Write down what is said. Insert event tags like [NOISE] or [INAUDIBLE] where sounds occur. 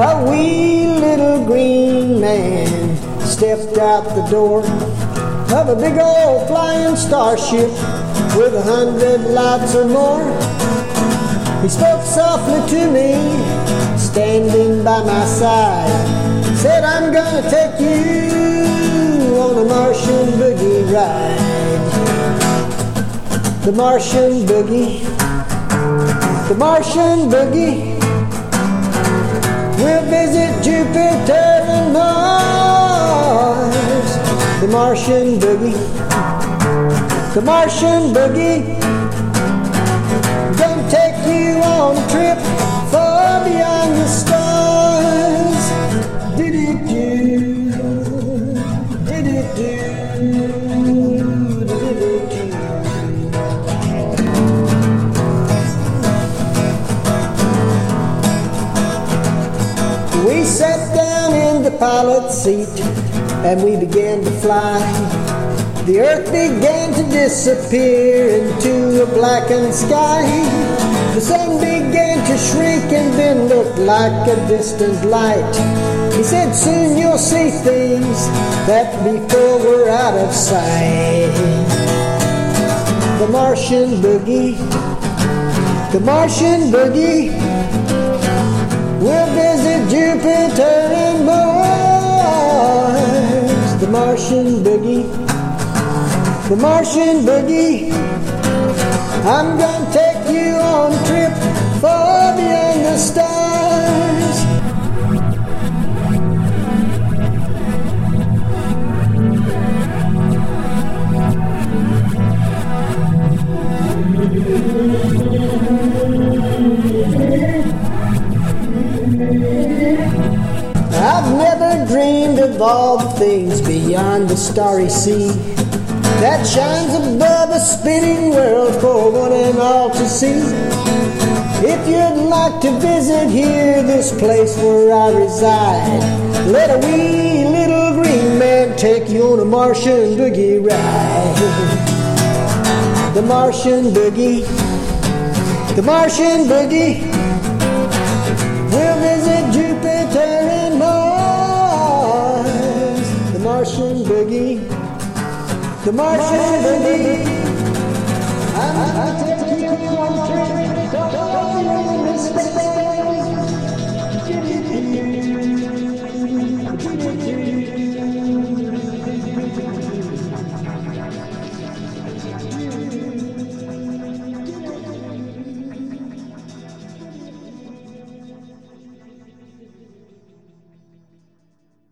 A wee little green man stepped out the door of a big old flying starship with a hundred lights or more. He spoke softly to me, standing by my side. Said, I'm gonna take you on a Martian boogie ride. The Martian boogie. The Martian boogie. We'll visit Jupiter and Mars. The Martian boogie. The Martian boogie. Gonna take you on a trip far beyond the stars. Did it do? Did it do? We sat down in the pilot seat and we began to fly. The earth began to disappear into a blackened sky. The sun began to shrink and then look like a distant light. He said, Soon you'll see things that before were out of sight. The Martian boogie, the Martian boogie. And Mars. The Martian boogie. The Martian boogie. I'm gonna take of all the things beyond the starry sea that shines above a spinning world for one and all to see. If you'd like to visit here, this place where I reside, let a wee little green man take you on a Martian boogie ride. [LAUGHS] The Martian boogie, the Martian boogie. Martian. The Martian boogie. I'm, I'm